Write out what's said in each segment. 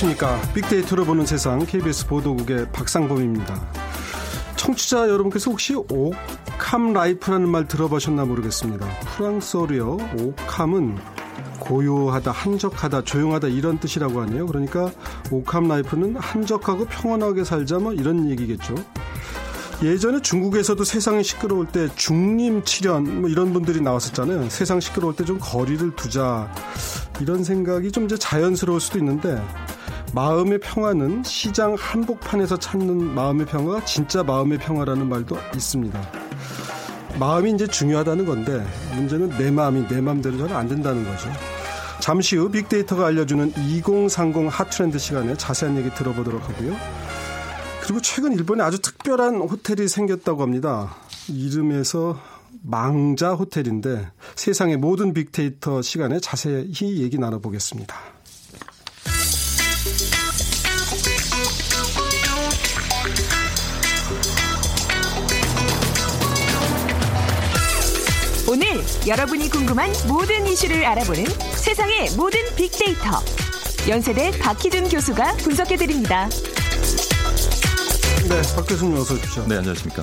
안녕하십니까. 빅데이터로 보는 세상 KBS 보도국의 박상범입니다. 청취자 여러분께서 혹시 au calme life라는 말 들어보셨나 모르겠습니다. 프랑스어로요. au calme은 고요하다, 한적하다, 조용하다 이런 뜻이라고 하네요. 그러니까 au calme life는 한적하고 평온하게 살자 뭐 이런 얘기겠죠. 예전에 중국에서도 세상이 시끄러울 때 죽림칠현 뭐 이런 분들이 나왔었잖아요. 세상 시끄러울 때 좀 거리를 두자 이런 생각이 좀 이제 자연스러울 수도 있는데 마음의 평화는 시장 한복판에서 찾는 마음의 평화가 진짜 마음의 평화라는 말도 있습니다. 마음이 이제 중요하다는 건데 문제는 내 마음이 내 마음대로 잘 안 된다는 거죠. 잠시 후 빅데이터가 알려주는 2030 핫트렌드 시간에 자세한 얘기 들어보도록 하고요. 그리고 최근 일본에 아주 특별한 호텔이 생겼다고 합니다. 이름에서 망자 호텔인데 세상의 모든 빅데이터 시간에 자세히 얘기 나눠보겠습니다. 오늘 여러분이 궁금한 모든 이슈를 알아보는 세상의 모든 빅데이터. 연세대 박희준 교수가 분석해드립니다. 네, 박 교수님 어서 오십시오. 네, 안녕하십니까.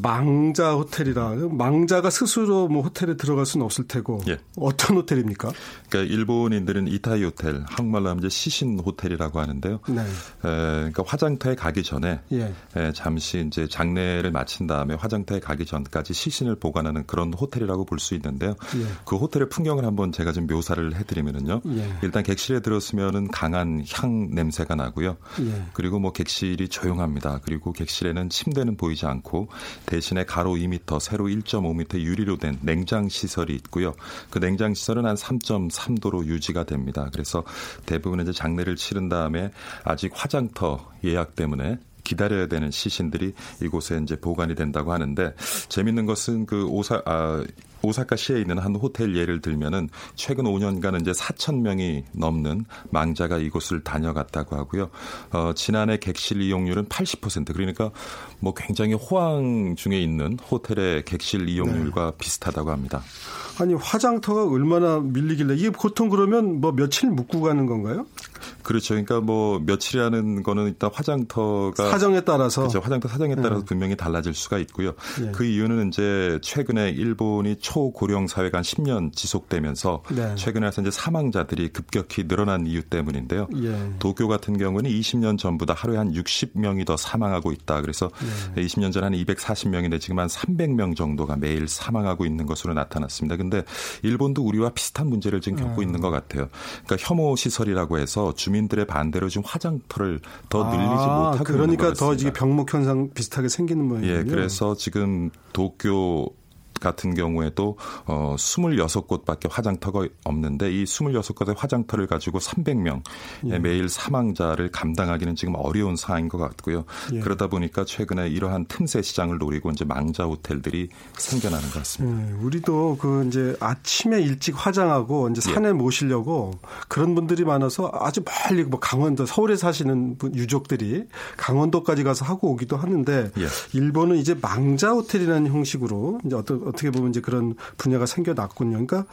망자 호텔이라 망자가 스스로 뭐 호텔에 들어갈 수는 없을 테고 예. 어떤 호텔입니까? 그러니까 일본인들은 이타이 호텔 한국말로 하면 이제 시신 호텔이라고 하는데요. 네. 에, 그러니까 화장터에 가기 전에 예. 에, 잠시 이제 장례를 마친 다음에 화장터에 가기 전까지 시신을 보관하는 그런 호텔이라고 볼 수 있는데요. 예. 그 호텔의 풍경을 한번 제가 좀 묘사를 해드리면은요. 예. 일단 객실에 들었으면은 강한 향 냄새가 나고요. 예. 그리고 뭐 객실이 조용합니다. 그리고 객실에는 침대는 보이지 않고 대신에 가로 2m, 세로 1.5m 유리로 된 냉장 시설이 있고요. 그 냉장 시설은 한 3.3도로 유지가 됩니다. 그래서 대부분 이제 장례를 치른 다음에 아직 화장터 예약 때문에 기다려야 되는 시신들이 이곳에 이제 보관이 된다고 하는데 재밌는 것은 그 오사 아 오사카시에 있는 한 호텔 예를 들면은 최근 5년간은 이제 4천 명이 넘는 망자가 이곳을 다녀갔다고 하고요. 어, 지난해 객실 이용률은 80% 그러니까 뭐 굉장히 호황 중에 있는 호텔의 객실 이용률과 네. 비슷하다고 합니다. 아니 화장터가 얼마나 밀리길래 이게 보통 그러면 뭐 며칠 묵고 가는 건가요? 그렇죠. 그러니까 뭐 며칠이라는 거는 일단 화장터가 사정에 따라서 그렇죠. 화장터 사정에 따라서 네. 분명히 달라질 수가 있고요. 네. 그 이유는 이제 최근에 일본이 초고령 사회가 한 10년 지속되면서 네. 최근에 와서 이제 사망자들이 급격히 늘어난 이유 때문인데요. 예. 도쿄 같은 경우는 20년 전보다 하루에 한 60명이 더 사망하고 있다. 그래서 예. 20년 전 한 240명인데 지금 한 300명 정도가 매일 사망하고 있는 것으로 나타났습니다. 근데 일본도 우리와 비슷한 문제를 지금 겪고 음. 있는 것 같아요. 그러니까 혐오 시설이라고 해서 주민 들의 반대로 지금 화장터를 더 아, 늘리지 못하고 그러니까 더 이게 병목 현상 비슷하게 생기는 모양이에요. 예, 그래서 지금 도쿄 같은 경우에도 어 26곳밖에 화장터가 없는데 이 26곳의 화장터를 가지고 300명 예. 매일 사망자를 감당하기는 지금 어려운 상황인 것 같고요. 예. 그러다 보니까 최근에 이러한 틈새 시장을 노리고 이제 망자 호텔들이 생겨나는 것 같습니다. 예. 우리도 그 이제 아침에 일찍 화장하고 이제 산에 예. 모시려고 그런 분들이 많아서 아주 멀리 뭐 강원도 서울에 사시는 유족들이 강원도까지 가서 하고 오기도 하는데 예. 일본은 이제 망자 호텔이라는 형식으로 이제 어떤 어떻게 보면 이제 그런 분야가 생겨났군요. 그러니까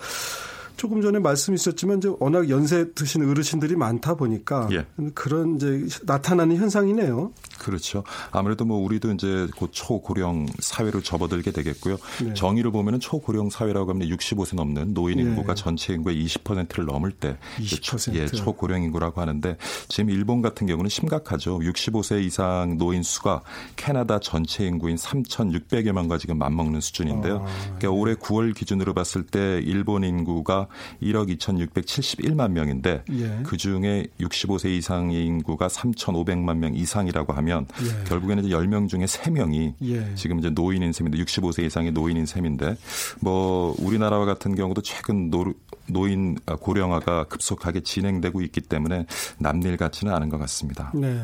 조금 전에 말씀 있었지만 이제 워낙 연세 드신 어르신들이 많다 보니까 예. 그런 이제 나타나는 현상이네요. 그렇죠. 아무래도 뭐 우리도 이제 곧 초고령 사회로 접어들게 되겠고요. 네. 정의를 보면은 초고령 사회라고 하면 65세 넘는 노인 예. 인구가 네. 전체 인구의 20%를 넘을 때 20%. 예, 초고령 인구라고 하는데 지금 일본 같은 경우는 심각하죠. 65세 이상 노인 수가 캐나다 전체 인구인 3,600여 명과 지금 맞먹는 수준인데요. 아, 그러니까 네. 올해 9월 기준으로 봤을 때 일본 인구가 1억 2,671만 명인데 예. 그 중에 65세 이상의 인구가 3,500만 명 이상이라고 하면 예. 결국에는 이제 10명 중에 3명이 예. 지금 이제 노인인 셈인데 65세 이상의 노인인 셈인데 뭐 우리나라와 같은 경우도 최근 노, 노인 아, 고령화가 급속하게 진행되고 있기 때문에 남일 같지는 않은 것 같습니다. 네.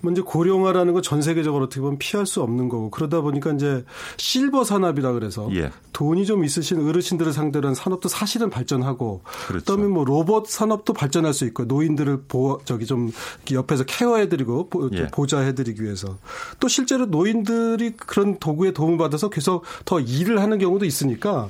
먼저 뭐 고령화라는 건 전 세계적으로 어떻게 보면 피할 수 없는 거고 그러다 보니까 이제 실버 산업이라 그래서 예. 돈이 좀 있으신 어르신들을 상대로 한 산업도 사실은 발전하고 그렇죠. 그다음에 뭐 로봇 산업도 발전할 수 있고 노인들을 보 저기 좀 옆에서 케어해 드리고 예. 보좌해 드리기 위해서 또 실제로 노인들이 그런 도구에 도움을 받아서 계속 더 일을 하는 경우도 있으니까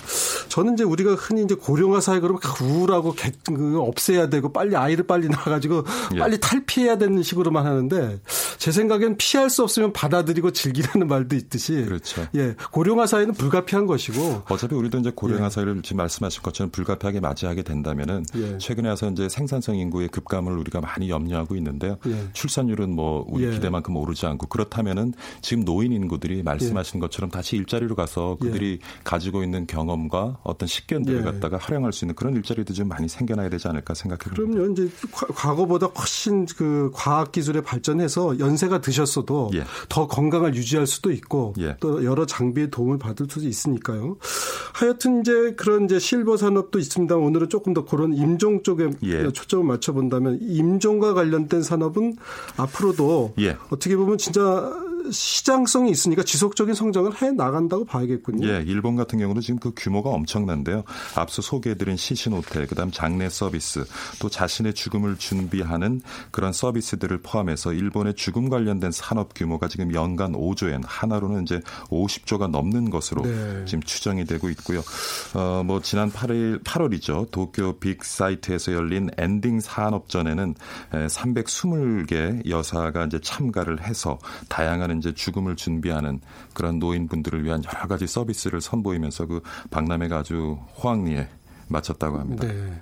저는 이제 우리가 흔히 이제 고령화 사회 그러면 우울하고 개, 그 없애야 되고 빨리 아이를 빨리 낳아가지고 예. 빨리 탈피해야 되는 식으로만 하는데 제 생각엔 피할 수 없으면 받아들이고 즐기라는 말도 있듯이 그렇죠. 예 고령화 사회는 불가피한 것이고 어차피 우리도 이제 고령화 예. 사회를 지금 말씀하신 것처럼 불가피하게 맞이하게 된다면은 예. 최근에 와서 이제 생산성 인구의 급감을 우리가 많이 염려하고 있는데요. 예. 출산율은 뭐 우리 예. 기대만큼 오르지 않고 그렇다면은 지금 노인 인구들이 말씀하신 것처럼 다시 일자리로 가서 그들이 가지고 있는 경험과 어떤 식견들을 갖다가 활용할 수 있는 그런 일자리도 좀 많이 생겨나야 되지 않을까 생각해 봅니다. 그럼요. 이제 과거보다 훨씬 그 과학 기술에 발전해서 연세가 드셨어도 예. 더 건강을 유지할 수도 있고 예. 또 여러 장비의 도움을 받을 수도 있으니까요. 하여튼 이제 그런 이제 실버 산업도 있습니다. 오늘은 조금 더 그런 임종 쪽에 예. 초점을 맞춰 본다면 임종과 관련된 산업은 앞으로도 예. 어떻게 보면 진짜 시장성이 있으니까 지속적인 성장을 해 나간다고 봐야겠군요. 예, 일본 같은 경우는 지금 그 규모가 엄청난데요. 앞서 소개해드린 시신 호텔, 그다음 장례 서비스, 또 자신의 죽음을 준비하는 그런 서비스들을 포함해서 일본의 죽음 관련된 산업 규모가 지금 연간 5조엔 하나로는 이제 50조가 넘는 것으로 네. 지금 추정이 되고 있고요. 어, 뭐 지난 8일 8월이죠. 도쿄 빅 사이트에서 열린 엔딩 산업전에는 320개 여사가 이제 참가를 해서 다양한 이제 죽음을 준비하는 그런 노인분들을 위한 여러 가지 서비스를 선보이면서 그 박람회가 아주 호황리에 마쳤다고 합니다. 네.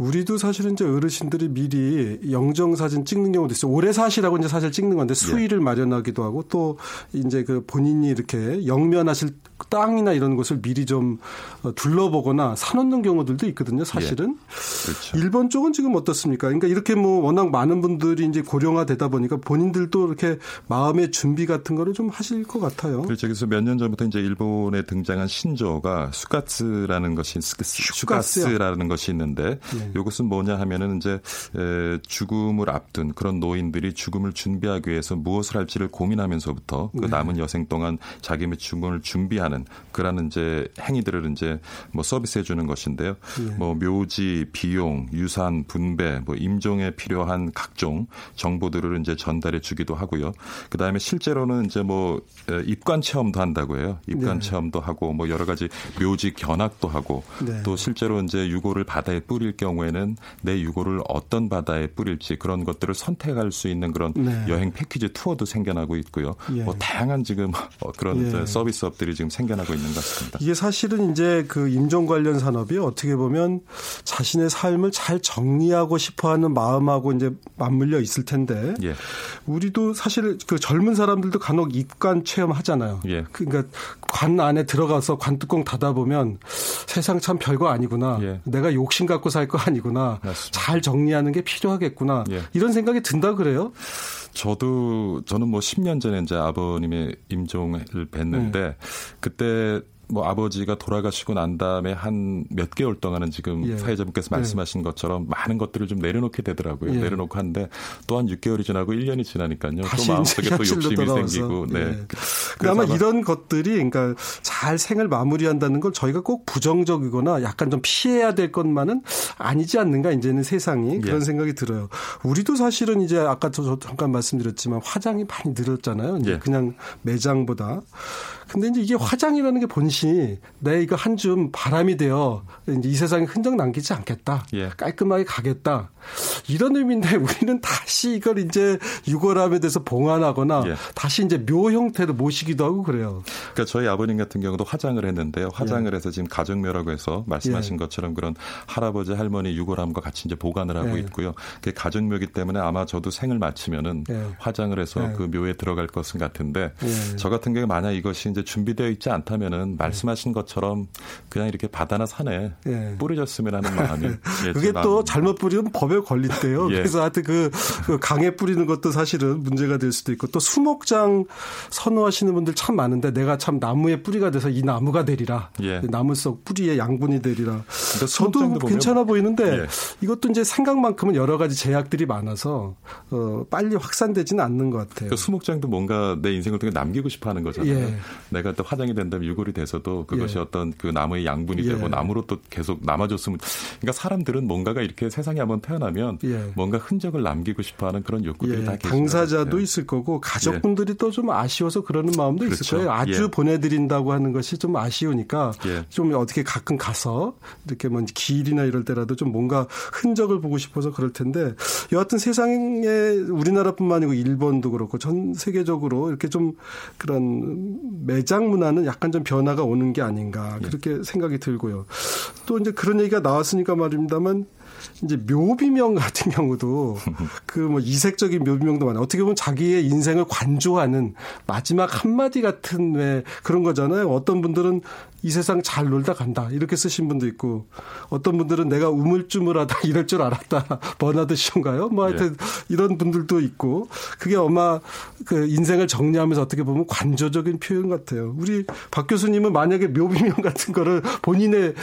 우리도 사실은 이제 어르신들이 미리 영정 사진 찍는 경우도 있어요. 오래 사시라고 이제 사실 찍는 건데 수위를 예. 마련하기도 하고 또 이제 그 본인이 이렇게 영면하실 땅이나 이런 곳을 미리 좀 어, 둘러보거나 사놓는 경우들도 있거든요. 사실은. 예. 그렇죠. 일본 쪽은 지금 어떻습니까? 그러니까 이렇게 뭐 워낙 많은 분들이 이제 고령화되다 보니까 본인들도 이렇게 마음의 준비 같은 거를 좀 하실 것 같아요. 그렇죠. 그래서 몇 년 전부터 이제 일본에 등장한 신조가 수가츠라는 것이 슈가스라는 것이 있는데 네. 이것은 뭐냐 하면은 이제 죽음을 앞둔 그런 노인들이 죽음을 준비하기 위해서 무엇을 할지를 고민하면서부터 그 네. 남은 여생 동안 자기의 죽음을 준비하는 그러한 이제 행위들을 이제 뭐 서비스해 주는 것인데요. 네. 뭐 묘지, 비용, 유산, 분배, 뭐 임종에 필요한 각종 정보들을 이제 전달해 주기도 하고요. 그 다음에 실제로는 이제 뭐 입관 체험도 한다고 해요. 입관 네. 체험도 하고 뭐 여러 가지 묘지 견학도 하고 네. 또 실제 실제로 이제 유골을 바다에 뿌릴 경우 에는 내 유골을 어떤 바다에 뿌릴지 그런 것들을 선택할 수 있는 그런 네. 여행 패키지 투어도 생겨나고 있고요. 예. 뭐 다양한 지금 어, 그런 예. 서비스업들이 지금 생겨나고 있는 것 같습니다. 이게 사실은 이제 그 임종 관련 산업이 어떻게 보면 자신의 삶을 잘 정리하고 싶어하는 마음하고 이제 맞물려 있을 텐데 예. 우리도 사실 그 젊은 사람들도 간혹 입관 체험하잖아요. 예. 그러니까 관 안에 들어가서 관 뚜껑 닫아 보면 세상 참 별거. 아니구나. 예. 내가 욕심 갖고 살 거 아니구나. 맞습니다. 잘 정리하는 게 필요하겠구나. 예. 이런 생각이 든다 그래요? 저도 저는 뭐 10년 전에 이제 아버님의 임종을 뵀는데 네. 그때 뭐 아버지가 돌아가시고 난 다음에 한 몇 개월 동안은 지금 예. 사회자분께서 네. 말씀하신 예. 것처럼 많은 것들을 좀 내려놓게 되더라고요. 예. 내려놓고 하는데 또 한 6개월이 지나고 1년이 지나니까요. 또 마음속에 또 욕심이 돌아와서. 생기고. 네. 예. 그 아마 이런 것들이 그러니까 잘 생을 마무리한다는 걸 저희가 꼭 부정적이거나 약간 좀 피해야 될 것만은 아니지 않는가 이제는 세상이 그런 예. 생각이 들어요. 우리도 사실은 이제 아까 저 잠깐 말씀드렸지만 화장이 많이 늘었잖아요. 이제 예. 그냥 매장보다. 근데 이제 이게 화장이라는 게 본신이 내 이거 한 줌 바람이 되어 이제 이 세상에 흔적 남기지 않겠다. 예. 깔끔하게 가겠다. 이런 의미인데 우리는 다시 이걸 이제 유골함에 대해서 봉안하거나 예. 다시 이제 묘 형태로 모시기도 하고 그래요. 그러니까 저희 아버님 같은 경우도 화장을 했는데요. 화장을 예. 해서 지금 가정묘라고 해서 말씀하신 예. 것처럼 그런 할아버지 할머니 유골함과 같이 이제 보관을 하고 예. 있고요. 그게 가정묘기 때문에 아마 저도 생을 마치면은 예. 화장을 해서 그 묘에 들어갈 것은 같은데 저 같은 경우에 만약 이것이 이제 준비되어 있지 않다면은 말씀하신 것처럼 그냥 이렇게 바다나 산에 뿌려졌으면 하는 마음이 그게 또 잘못 뿌리면 법 법에 걸린대요. 예. 그래서 하여튼 그, 그 강에 뿌리는 것도 사실은 문제가 될 수도 있고 또 수목장 선호하시는 분들 참 많은데 내가 참 나무의 뿌리가 돼서 이 나무가 되리라. 예. 나무 속 뿌리의 양분이 되리라. 그러니까 저도 괜찮아 보이는데 예. 이것도 이제 생각만큼은 여러 가지 제약들이 많아서 어, 빨리 확산되지는 않는 것 같아요. 그러니까 수목장도 뭔가 내 인생을 통해 남기고 싶어 하는 거잖아요. 예. 내가 또 화장이 된다면 유골이 돼서 위해서도 그것이 예. 어떤 그 나무의 양분이 되고 예. 나무로 또 계속 남아줬으면 그러니까 사람들은 뭔가가 이렇게 세상에 한번 태어나 면 예. 뭔가 흔적을 남기고 싶어하는 그런 욕구들이 다 당사자도 있을 거고 가족분들이 또 좀 아쉬워서 그러는 마음도 그렇죠. 있을 거예요. 아주 보내드린다고 하는 것이 좀 아쉬우니까 좀 어떻게 가끔 가서 이렇게 뭐 길이나 이럴 때라도 좀 뭔가 흔적을 보고 싶어서 그럴 텐데 여하튼 세상에 우리나라뿐만 아니고 일본도 그렇고 전 세계적으로 이렇게 좀 그런 매장 문화는 약간 좀 변화가 오는 게 아닌가 그렇게 생각이 들고요. 또 이제 그런 얘기가 나왔으니까 말입니다만 이제 묘비명 같은 경우도 그 뭐 이색적인 묘비명도 많아요. 어떻게 보면 자기의 인생을 관조하는 마지막 한마디 같은 왜 그런 거잖아요. 어떤 분들은 이 세상 잘 놀다 간다. 이렇게 쓰신 분도 있고 어떤 분들은 내가 우물쭈물하다 이럴 줄 알았다. 버나드 쇼인가요? 뭐 하여튼 예. 이런 분들도 있고 그게 아마 그 인생을 정리하면서 어떻게 보면 관조적인 표현 같아요. 우리 박 교수님은 만약에 묘비명 같은 거를 본인의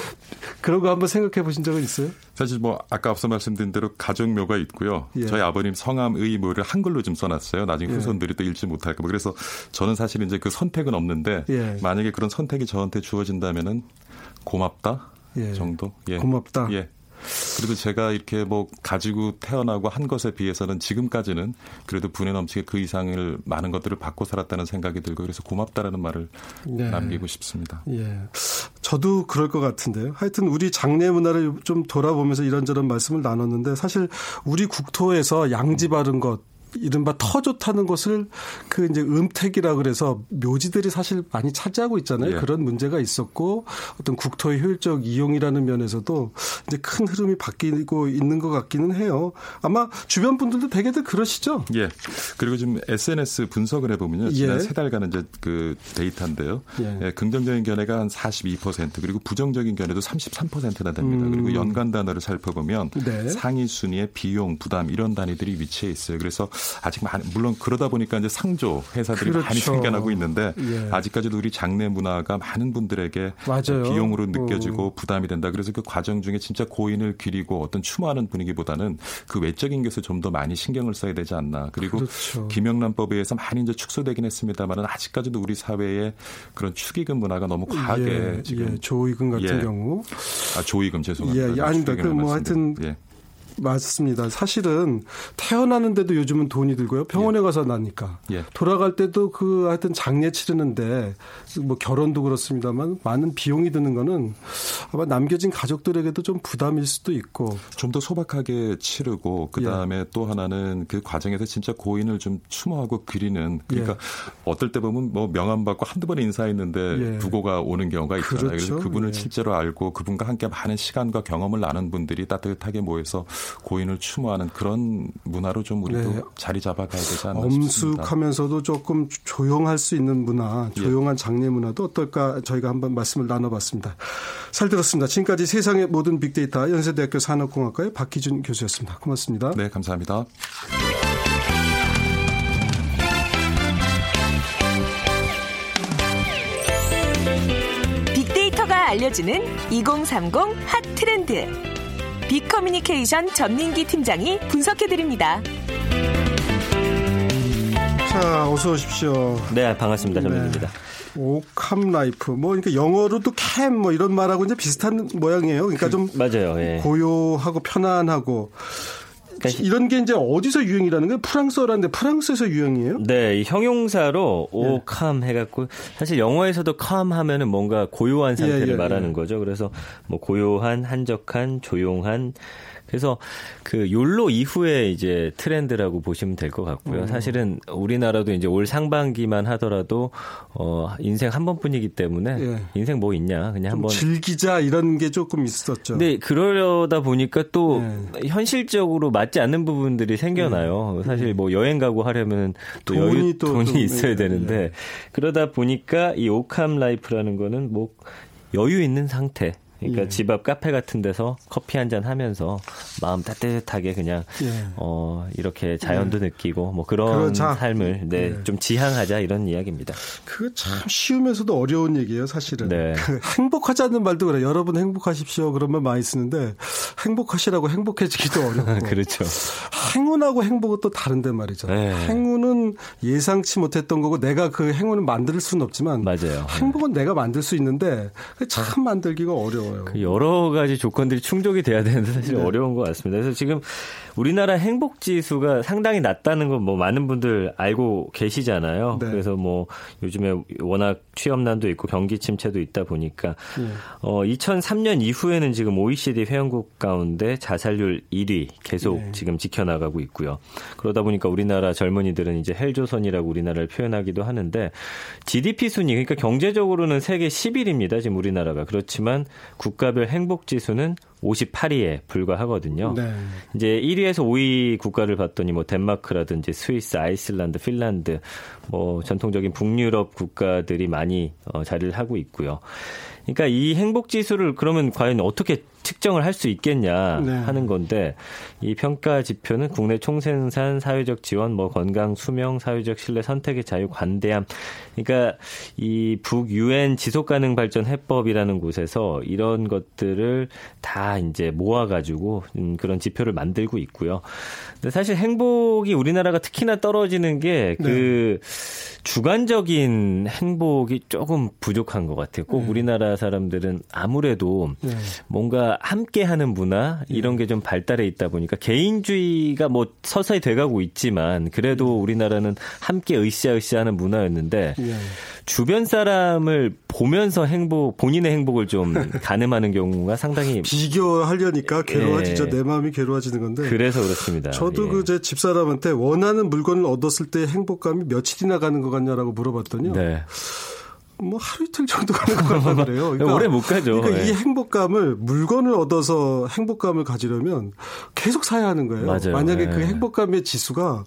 그런 거 한번 생각해 보신 적은 있어요? 사실 뭐 아까 앞서 말씀드린 대로 가족묘가 있고요. 예. 저희 아버님 성함의 묘를 한글로 좀 써놨어요. 나중에 예. 후손들이 예. 또 읽지 못할까 봐. 그래서 저는 사실 이제 그 선택은 없는데 예. 만약에 그런 선택이 저한테 주어진 다면은 고맙다 예. 정도. 예. 고맙다. 예. 그리고 제가 이렇게 뭐 가지고 태어나고 한 것에 비해서는 지금까지는 그래도 분에 넘치게 그 이상을 많은 것들을 받고 살았다는 생각이 들고 그래서 고맙다라는 말을 네. 남기고 싶습니다. 예. 저도 그럴 것 같은데요. 하여튼 우리 장례 문화를 좀 돌아보면서 이런저런 말씀을 나눴는데 사실 우리 국토에서 양지 바른 것 이른바 터 좋다는 것을 그 이제 음택이라 그래서 묘지들이 사실 많이 차지하고 있잖아요. 예. 그런 문제가 있었고 어떤 국토의 효율적 이용이라는 면에서도 이제 큰 흐름이 바뀌고 있는 것 같기는 해요. 아마 주변 분들도 대개들 그러시죠. 예. 그리고 지금 SNS 분석을 해보면요. 지난 예. 세 달간은 이제 그 데이터인데요. 예. 예. 긍정적인 견해가 한 42% 그리고 부정적인 견해도 33%나 됩니다. 음. 그리고 연간 단어를 살펴보면 네. 상위 순위의 비용, 부담 이런 단위들이 위치해 있어요. 그래서 아직 많 물론 그러다 보니까 이제 상조 회사들이 그렇죠. 많이 생겨나고 있는데 예. 아직까지도 우리 장내 문화가 많은 분들에게 맞아요. 비용으로 느껴지고 어. 부담이 된다. 그래서 그 과정 중에 진짜 고인을 기리고 어떤 추모하는 분위기보다는 그 외적인 것에 좀 더 많이 신경을 써야 되지 않나. 그리고 그렇죠. 김영란법에 의해서 많이 이제 축소되긴 했습니다만은 아직까지도 우리 사회의 그런 축의금 문화가 너무 과하게 예, 지금 예, 조의금 같은 예. 경우 아 조의금 죄송합니다. 예, 예 아닙니다. 그뭐 하여튼 예. 맞습니다. 사실은 태어나는데도 요즘은 돈이 들고요. 병원에 예. 가서 나니까 예. 돌아갈 때도 그 하여튼 장례 치르는데 뭐 결혼도 그렇습니다만 많은 비용이 드는 거는 아마 남겨진 가족들에게도 좀 부담일 수도 있고 좀 더 소박하게 치르고 그 다음에 예. 또 하나는 그 과정에서 진짜 고인을 좀 추모하고 그리는 그러니까 예. 어떨 때 보면 뭐 명함 받고 한두 번 인사했는데 예. 부고가 오는 경우가 있잖아요. 그렇죠. 그래서 그분을 예. 실제로 알고 그분과 함께 많은 시간과 경험을 나눈 분들이 따뜻하게 모여서 고인을 추모하는 그런 문화로 좀 우리도 네. 자리 잡아가야 되지 않나 싶습니다. 엄숙하면서도 조금 조용할 수 있는 문화, 예. 조용한 예. 장례 문화도 어떨까 저희가 한번 말씀을 나눠봤습니다. 잘 들었습니다. 지금까지 세상의 모든 빅데이터 연세대학교 산업공학과의 박희준 교수였습니다. 고맙습니다. 네, 감사합니다. 빅데이터가 알려주는 2030 핫 트렌드. 빅커뮤니케이션 전민기 팀장이 분석해드립니다. 자, 어서 오십시오. 네, 반갑습니다. 전민기입니다. 네. au calme life. 뭐, 그러니까 영어로 또 calm, 뭐 이런 말하고 이제 비슷한 모양이에요. 그러니까 좀. 맞아요. 예. 고요하고 편안하고. 그러니까 이런 게 이제 어디서 유행이라는 거예요? 프랑스어라는데 프랑스에서 유행이에요? 네, 형용사로 au calme 네. 해갖고 사실 영어에서도 calm 하면은 뭔가 고요한 상태를 예, 예, 말하는 예. 거죠. 그래서 뭐 고요한, 한적한, 조용한 그래서 그 욜로 이후에 이제 트렌드라고 보시면 될 것 같고요. 음. 사실은 우리나라도 이제 올 상반기만 하더라도 어 인생 한 번뿐이기 때문에 예. 인생 뭐 있냐 그냥 한번 즐기자 이런 게 조금 있었죠. 네, 그러려다 보니까 또 예. 현실적으로 맞지 않는 부분들이 생겨나요. 예. 사실 뭐 여행 가고 하려면 또 돈이 여유 또 돈이 있어야 예. 되는데 그러다 보니까 이 au calme life라는 거는 뭐 여유 있는 상태 그러니까 예. 집앞 카페 같은 데서 커피 한 잔 하면서 마음 따뜻하게 그냥 예. 어 이렇게 자연도 예. 느끼고 뭐 그런 그러자. 삶을 네, 예. 좀 지향하자 이런 이야기입니다. 그거 참 쉬우면서도 어려운 얘기예요, 사실은. 네. 그 행복하자는 말도 그래. 여러분 행복하십시오. 그러면 많이 쓰는데 행복하시라고 행복해지기도 어렵고. 그렇죠. 행운하고 행복은 또 다른데 말이죠. 네. 행운은 예상치 못했던 거고 내가 그 행운을 만들 수는 없지만 맞아요. 행복은 네. 내가 만들 수 있는데 참 만들기가 어려워 요. 그 여러 가지 조건들이 충족이 돼야 되는데 사실 네. 어려운 것 같습니다. 그래서 지금 우리나라 행복 지수가 상당히 낮다는 건 뭐 많은 분들 알고 계시잖아요. 네. 그래서 뭐 요즘에 워낙 취업난도 있고 경기 침체도 있다 보니까 네. 어 2003년 이후에는 지금 OECD 회원국 가운데 자살률 1위 계속 네. 지금 지켜나가고 있고요. 그러다 보니까 우리나라 젊은이들은 이제 헬조선이라고 우리나라를 표현하기도 하는데 GDP 순위 그러니까 경제적으로는 세계 10위입니다. 지금 우리나라가 그렇지만 국가별 행복 지수는 58위에 불과하거든요. 네. 이제 1위에서 5위 국가를 봤더니 뭐 덴마크라든지 스위스, 아이슬란드, 핀란드 뭐 전통적인 북유럽 국가들이 많이 어, 자리를 하고 있고요. 그러니까 이 행복 지수를 그러면 과연 어떻게 측정을 할 수 있겠냐 네. 하는 건데 이 평가 지표는 국내 총생산, 사회적 지원, 뭐 건강, 수명, 사회적 신뢰, 선택의 자유, 관대함. 그러니까 이 북 유엔 지속 가능 발전 해법이라는 곳에서 이런 것들을 다 이제 모아 가지고 음, 그런 지표를 만들고 있고요. 근데 사실 행복이 우리나라가 특히나 떨어지는 게그 네. 주관적인 행복이 조금 부족한 것 같아요. 꼭 네. 우리나라 사람들은 아무래도 네. 뭔가 함께하는 문화 이런 게 좀 발달해 있다 보니까 개인주의가 뭐 서서히 돼가고 있지만 그래도 네. 우리나라는 함께 으쌰으쌰하는 문화였는데 네. 주변 사람을 보면서 행복 본인의 행복을 좀 가늠하는 경우가 상당히 비교하려니까 괴로워지죠. 예. 내 마음이 괴로워지는 건데. 그래서 그렇습니다. 저도 예. 그제 집사람한테 원하는 물건을 얻었을 때 행복감이 며칠이나 가는 것 같냐라고 물어봤더니 네. 뭐 하루 이틀 정도 가는 것 같다 그래요. 그러니까, 오래 못 가죠. 그러니까 네. 이 행복감을 물건을 얻어서 행복감을 가지려면 계속 사야 하는 거예요. 맞아요. 만약에 네. 그 행복감의 지수가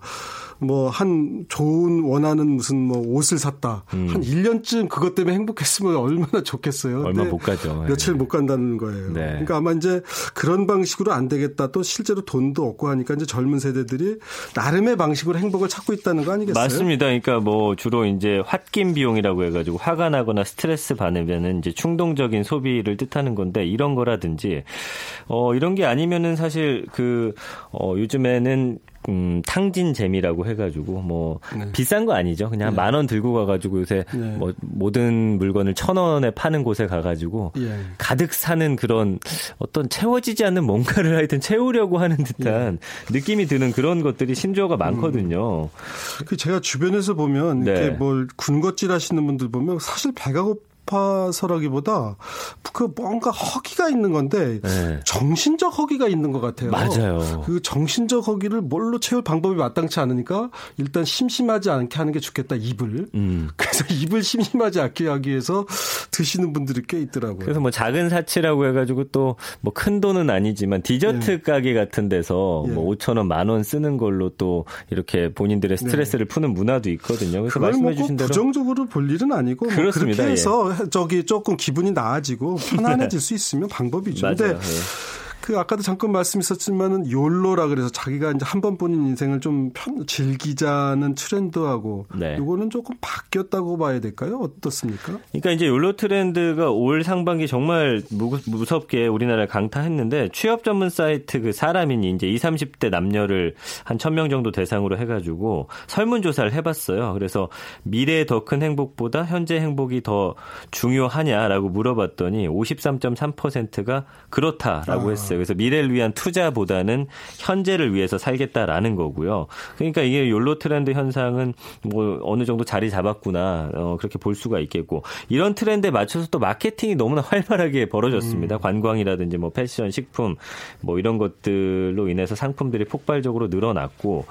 뭐 한 좋은 원하는 무슨 뭐 옷을 샀다. 음. 한 1년쯤 그것 때문에 행복했으면 얼마나 좋겠어요. 얼마 못 가죠. 며칠 네. 못 간다는 거예요. 네. 그러니까 아마 이제 그런 방식으로 안 되겠다. 또 실제로 돈도 없고 하니까 이제 젊은 세대들이 나름의 방식으로 행복을 찾고 있다는 거 아니겠어요? 맞습니다. 그러니까 뭐 주로 이제 홧김 비용이라고 해 가지고 화가 나거나 스트레스 받으면은 이제 충동적인 소비를 뜻하는 건데 이런 거라든지 어 이런 게 아니면은 사실 그 어 요즘에는 음, 탕진 재미라고 해가지고 뭐 네. 비싼 거 아니죠. 그냥 네. 만원 들고 가가지고 요새 네. 뭐 모든 물건을 천 원에 파는 곳에 가가지고 예. 가득 사는 그런 어떤 채워지지 않는 뭔가를 하여튼 채우려고 하는 듯한 예. 느낌이 드는 그런 것들이 신조어가 많거든요. 음. 그 제가 주변에서 보면 이렇게 네. 뭘 군것질 하시는 분들 보면 사실 배가 고 아파서라기보다 그 뭔가 허기가 있는 건데 네. 정신적 허기가 있는 것 같아요. 맞아요. 그 정신적 허기를 뭘로 채울 방법이 마땅치 않으니까 일단 심심하지 않게 하는 게 좋겠다 입을. 음. 그래서 입을 심심하지 않게 하기 위해서 드시는 분들이 꽤 있더라고요. 그래서 뭐 작은 사치라고 해가지고 또 뭐 큰 돈은 아니지만 디저트 네. 가게 같은 데서 네. 뭐 5천 원, 만 원 쓰는 걸로 또 이렇게 본인들의 네. 스트레스를 푸는 문화도 있거든요. 그래서 말씀해 주신 대로 부정적으로 볼 일은 아니고 뭐 그렇습니다. 뭐 그렇게 해서 예. 저기 조금 기분이 나아지고 편안해질 수 있으면 방법이죠. 맞아요. 근데 네. 그 아까도 잠깐 말씀있었지만은 욜로라 그래서 자기가 이제 한 번뿐인 인생을 좀 편, 즐기자는 트렌드하고 네. 이거는 조금 바뀌었다고 봐야 될까요? 어떻습니까? 그러니까 이제 욜로 트렌드가 올 상반기 정말 무 섭게 우리나라를 강타했는데 취업 전문 사이트 그 사람인이 이제 20, 30대 남녀를 한 1000명 정도 대상으로 해 가지고 설문 조사를 해 봤어요. 그래서 미래의 더 큰 행복보다 현재 행복이 더 중요하냐라고 물어봤더니 53.3%가 그렇다라고 아. 했어요. 그래서 미래를 위한 투자보다는 현재를 위해서 살겠다라는 거고요. 그러니까 이게 욜로 트렌드 현상은 뭐 어느 정도 자리 잡았구나 어, 그렇게 볼 수가 있겠고 이런 트렌드에 맞춰서 또 마케팅이 너무나 활발하게 벌어졌습니다. 음. 관광이라든지 뭐 패션, 식품 뭐 이런 것들로 인해서 상품들이 폭발적으로 늘어났고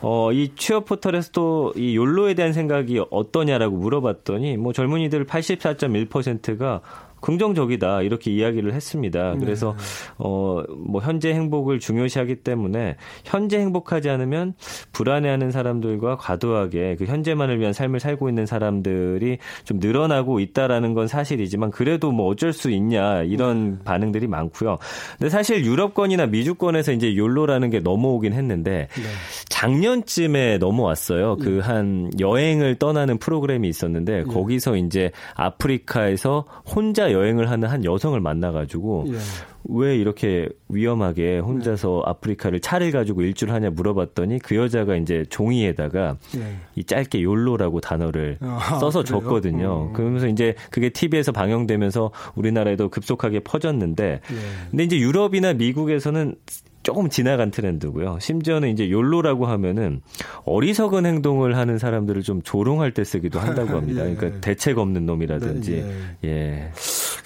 어, 이 취업 포털에서 또 이 욜로에 대한 생각이 어떠냐라고 물어봤더니 뭐 젊은이들 84.1%가 긍정적이다 이렇게 이야기를 했습니다. 네. 그래서 어뭐 현재 행복을 중요시하기 때문에 현재 행복하지 않으면 불안해하는 사람들과 과도하게 그 현재만을 위한 삶을 살고 있는 사람들이 좀 늘어나고 있다라는 건 사실이지만 그래도 뭐 어쩔 수 있냐 이런 네. 반응들이 많고요. 근데 사실 유럽권이나 미주권에서 이제 욜로라는 게 넘어오긴 했는데 네. 작년쯤에 넘어왔어요. 그한 예. 여행을 떠나는 프로그램이 있었는데 예. 거기서 이제 아프리카에서 혼자 여행을 하는 한 여성을 만나가지고 예. 왜 이렇게 위험하게 혼자서 네. 아프리카를 차를 가지고 일주를 하냐 물어봤더니 그 여자가 이제 종이에다가 네. 이 짧게 욜로라고 단어를 아, 써서 그래요? 줬거든요. 음. 그러면서 이제 그게 TV에서 방영되면서 우리나라에도 급속하게 퍼졌는데 네. 근데 이제 유럽이나 미국에서는 조금 지나간 트렌드고요. 심지어는 이제 욜로라고 하면은 어리석은 행동을 하는 사람들을 좀 조롱할 때 쓰기도 한다고 합니다. 예. 그러니까 대책 없는 놈이라든지. 네, 예.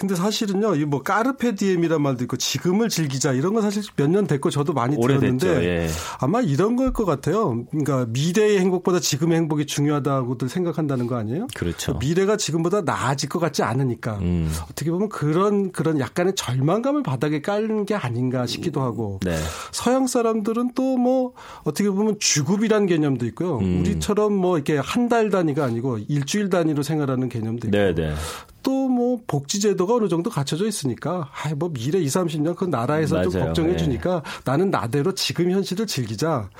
예. 근데 사실은요, 이 뭐 까르페 디엠이란 말도 있고 지금을 즐기자 이런 건 사실 몇 년 됐고 저도 많이 들었는데 예. 아마 이런 걸 것 같아요. 그러니까 미래의 행복보다 지금의 행복이 중요하다고들 생각한다는 거 아니에요? 그렇죠. 미래가 지금보다 나아질 것 같지 않으니까 음. 어떻게 보면 그런 그런 약간의 절망감을 바닥에 깔는 게 아닌가 싶기도 하고 네. 서양 사람들은 또 뭐 어떻게 보면 주급이란 개념도 있고요. 음. 우리처럼 뭐 이렇게 한 달 단위가 아니고 일주일 단위로 생활하는 개념도 있고 네, 네. 또 뭐 복지제도가 어느 정도 갖춰져 있으니까 아이 뭐 미래 2, 30년 그 나라에서 맞아요. 좀 걱정해 주니까 네. 나는 나대로 지금 현실을 즐기자.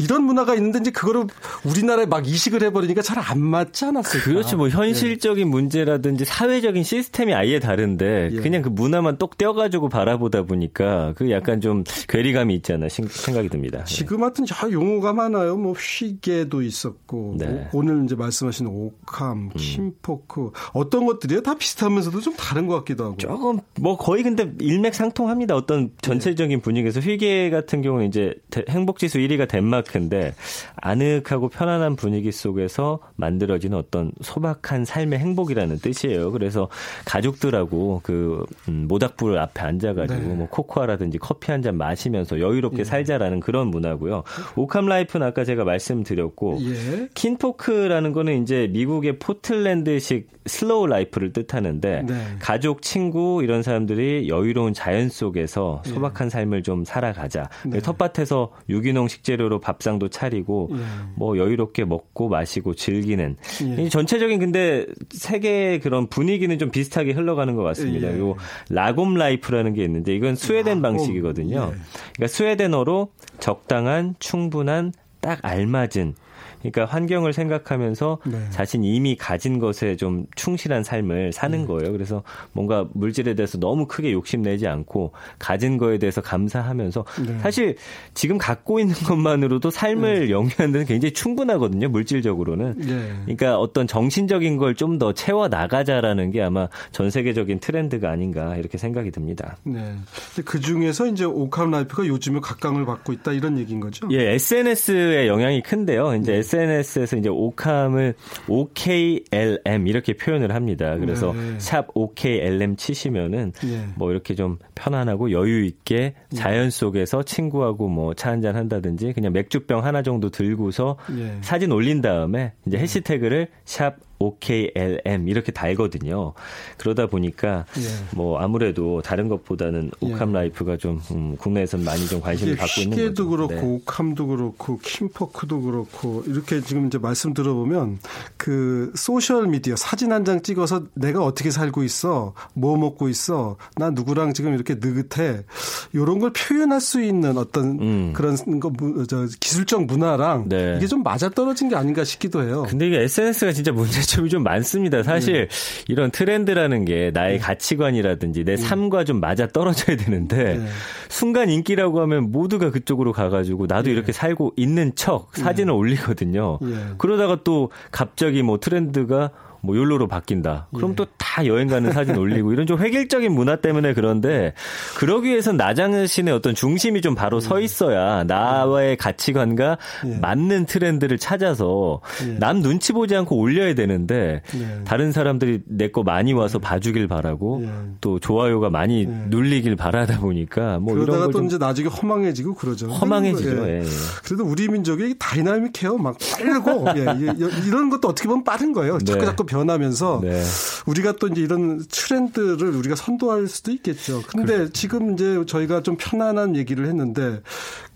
이런 문화가 있는데 이제 그거를 우리나라에 막 이식을 해버리니까 잘 안 맞지 않았을까. 그렇죠. 뭐 현실적인 예. 문제라든지 사회적인 시스템이 아예 다른데 예. 그냥 그 문화만 똑 떼어가지고 바라보다 보니까 그 약간 좀 괴리감이 있지 않나 생각이 듭니다. 예. 지금 하여튼 용어가 많아요. 뭐 hygge도 있었고 네. 오늘 이제 말씀하신 au calme, 음. kinfolk 어떤 것들이요? 다 비슷하면서도 좀 다른 것 같기도 하고. 조금 뭐 거의 근데 일맥상통합니다. 어떤 전체적인 분위기에서 hygge 같은 경우는 이제 행복지수 1위가 덴마크인데 아늑하고 편안한 분위기 속에서 만들어지는 어떤 소박한 삶의 행복이라는 뜻이에요. 그래서 가족들하고 그 음, 모닥불 앞에 앉아가지고 네. 뭐 코코아라든지 커피 한 잔 마시면서 여유롭게 예. 살자라는 그런 문화고요. au calme life는 아까 제가 말씀드렸고 예. kinfolk라는 거는 이제 미국의 포틀랜드식 slow life를 뜻 하는데 네. 가족, 친구 이런 사람들이 여유로운 자연 속에서 예. 소박한 예. 삶을 좀 살아가자. 네. 텃밭에서 유기농 식재료로 밥상도 차리고 예. 뭐 여유롭게 먹고 마시고 즐기는 예. 전체적인 근데 세계의 그런 분위기는 좀 비슷하게 흘러가는 것 같습니다. 예. 요 lagom life라는 게 있는데 이건 스웨덴 lagom. 방식이거든요. 예. 그러니까 스웨덴어로 적당한, 충분한, 딱 알맞은 그러니까 환경을 생각하면서 네. 자신이 이미 가진 것에 좀 충실한 삶을 사는 네. 거예요. 그래서 뭔가 물질에 대해서 너무 크게 욕심내지 않고 가진 거에 대해서 감사하면서 네. 사실 지금 갖고 있는 것만으로도 삶을 네. 영위하는 데는 굉장히 충분하거든요. 물질적으로는. 네. 그러니까 어떤 정신적인 걸 좀 더 채워 나가자라는 게 아마 전 세계적인 트렌드가 아닌가 이렇게 생각이 듭니다. 네. 그 중에서 이제 au calme life가 요즘에 각광을 받고 있다 이런 얘기인 거죠? 예, SNS의 영향이 큰데요. 이제 네. SNS에서 이제 au calme을 OKLM 이렇게 표현을 합니다. 그래서 네. sharp OKLM 치시면은 네. 뭐 이렇게 좀 편안하고 여유 있게 네. 자연 속에서 친구하고 뭐 차 한잔 한다든지 그냥 맥주병 하나 정도 들고서 네. 사진 올린 다음에 이제 네. 해시태그를 sharp OKLM 이렇게 달거든요. 그러다 보니까 예. 뭐 아무래도 다른 것보다는 au calme 예. life가 좀 음, 국내에서는 많이 좀 관심을 받고 있는 거죠. hygge도 그렇고 네. au calme도 그렇고 kinfolk도 그렇고 이렇게 지금 이제 말씀 들어보면 그 소셜 미디어 사진 한 장 찍어서 내가 어떻게 살고 있어, 뭐 먹고 있어, 나 누구랑 지금 이렇게 느긋해 이런 걸 표현할 수 있는 어떤 음. 그런 거 저 기술적 문화랑 네. 이게 좀 맞아 떨어진 게 아닌가 싶기도 해요. 근데 이게 SNS가 진짜 문제죠. 장점이 좀 많습니다. 사실 네. 이런 트렌드라는 게 나의 네. 가치관이라든지 내 네. 삶과 좀 맞아 떨어져야 되는데 네. 순간 인기라고 하면 모두가 그쪽으로 가가지고 나도 네. 이렇게 살고 있는 척 사진을 올리거든요. 그러다가 또 갑자기 뭐 트렌드가 뭐 욜로로 바뀐다. 그럼 예. 또다 여행 가는 사진 올리고 이런 좀 획일적인 문화 때문에 그런데 그러기 위해선 나 자신의 어떤 중심이 좀 바로 서 예. 있어야 나와의 가치관과 예. 맞는 트렌드를 찾아서 예. 남 눈치 보지 않고 올려야 되는데 예. 다른 사람들이 내 거 많이 와서 예. 봐주길 바라고 또 좋아요가 많이 눌리길 바라다 보니까 뭐 그러다가 또 이제 나중에 허망해지고 그러죠. 허망해지죠. 예. 그래도 우리 민족이 다이나믹해요. 막 빠르고 이런 것도 어떻게 보면 빠른 거예요. 자꾸 네. 자꾸 변하면서 네. 우리가 또 이제 이런 트렌드를 우리가 선도할 수도 있겠죠. 근데 그래. 지금 이제 저희가 좀 편안한 얘기를 했는데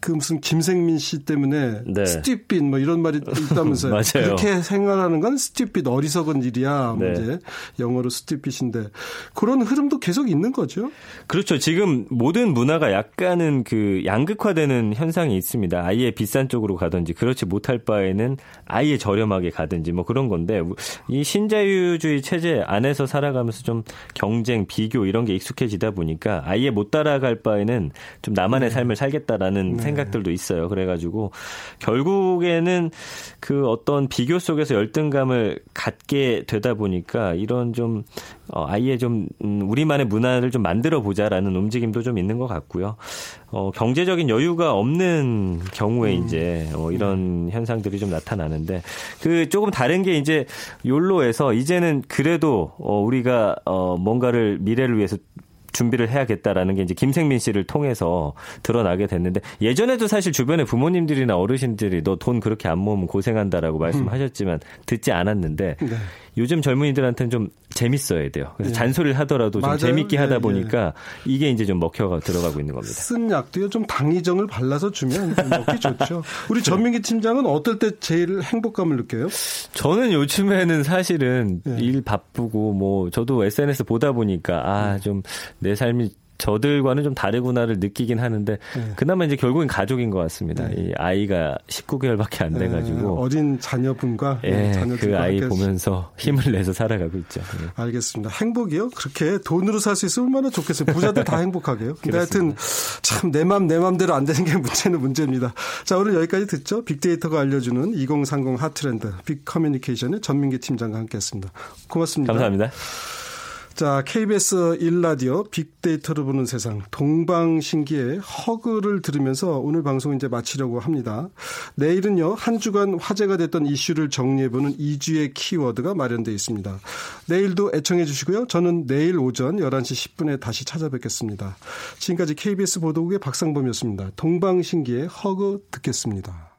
그 무슨 김생민 씨 때문에 네. 스티핏 뭐 이런 말이 있다면서요. 맞아요. 그렇게 생각하는 건 스티핏 어리석은 일이야. 뭐 네. 이제 영어로 스티핏인데 그런 흐름도 계속 있는 거죠. 그렇죠. 지금 모든 문화가 약간은 그 양극화되는 현상이 있습니다. 아예 비싼 쪽으로 가든지 그렇지 못할 바에는 아예 저렴하게 가든지 뭐 그런 건데 이 신 자유주의 체제 안에서 살아가면서 좀 경쟁, 비교 이런 게 익숙해지다 보니까 아예 못 따라갈 바에는 좀 나만의 네. 삶을 살겠다라는 네. 생각들도 있어요. 그래가지고 결국에는 그 어떤 비교 속에서 열등감을 갖게 되다 보니까 이런 좀 어, 아예 좀 음, 우리만의 문화를 좀 만들어 보자라는 움직임도 좀 있는 것 같고요. 어, 경제적인 여유가 없는 경우에 음. 이제 어, 이런 현상들이 좀 나타나는데 그 조금 다른 게 이제 욜로에서 이제는 그래도 어, 우리가 어, 뭔가를 미래를 위해서 준비를 해야겠다라는 게 이제 김생민 씨를 통해서 드러나게 됐는데 예전에도 사실 주변에 부모님들이나 어르신들이 너 돈 그렇게 안 모으면 고생한다라고 말씀하셨지만 듣지 않았는데 네. 요즘 젊은이들한테는 좀 재밌어야 돼요. 그래서 예. 잔소리를 하더라도 좀 맞아요. 재밌게 하다 예, 예. 보니까 예. 이게 이제 좀 먹혀가 들어가고 있는 겁니다. 쓴 약도요 좀 당이정을 발라서 주면 먹기 좋죠. 우리 전민기 팀장은 어떨 때 제일 행복감을 느껴요? 저는 요즘에는 사실은 예. 일 바쁘고 뭐 저도 SNS 보다 보니까 아 좀내 삶이 저들과는 좀 다르구나를 느끼긴 하는데 네. 그나마 이제 결국엔 가족인 것 같습니다. 네. 이 아이가 19개월밖에 안 네. 돼가지고 네. 어린 자녀분과 네, 그 아이 보면서 힘을 내서 살아가고 있죠. 네. 알겠습니다. 행복이요? 그렇게 돈으로 살 수 있으면 얼마나 좋겠어요. 부자들 다 행복하게요. 근데 하여튼 참 내 맘 내 맘대로 안 되는 게 문제는 문제입니다. 자 오늘 여기까지 듣죠. 빅데이터가 알려주는 2030 핫트렌드 빅 커뮤니케이션의 전민기 팀장과 함께했습니다. 고맙습니다. 감사합니다. 자, KBS 1라디오 빅데이터를 보는 세상 동방신기의 허그를 들으면서 오늘 방송 이제 마치려고 합니다. 내일은요, 한 주간 화제가 됐던 이슈를 정리해보는 2주의 키워드가 마련되어 있습니다. 내일도 애청해 주시고요. 저는 내일 오전 11시 10분에 다시 찾아뵙겠습니다. 지금까지 KBS 보도국의 박상범이었습니다. 동방신기의 허그 듣겠습니다.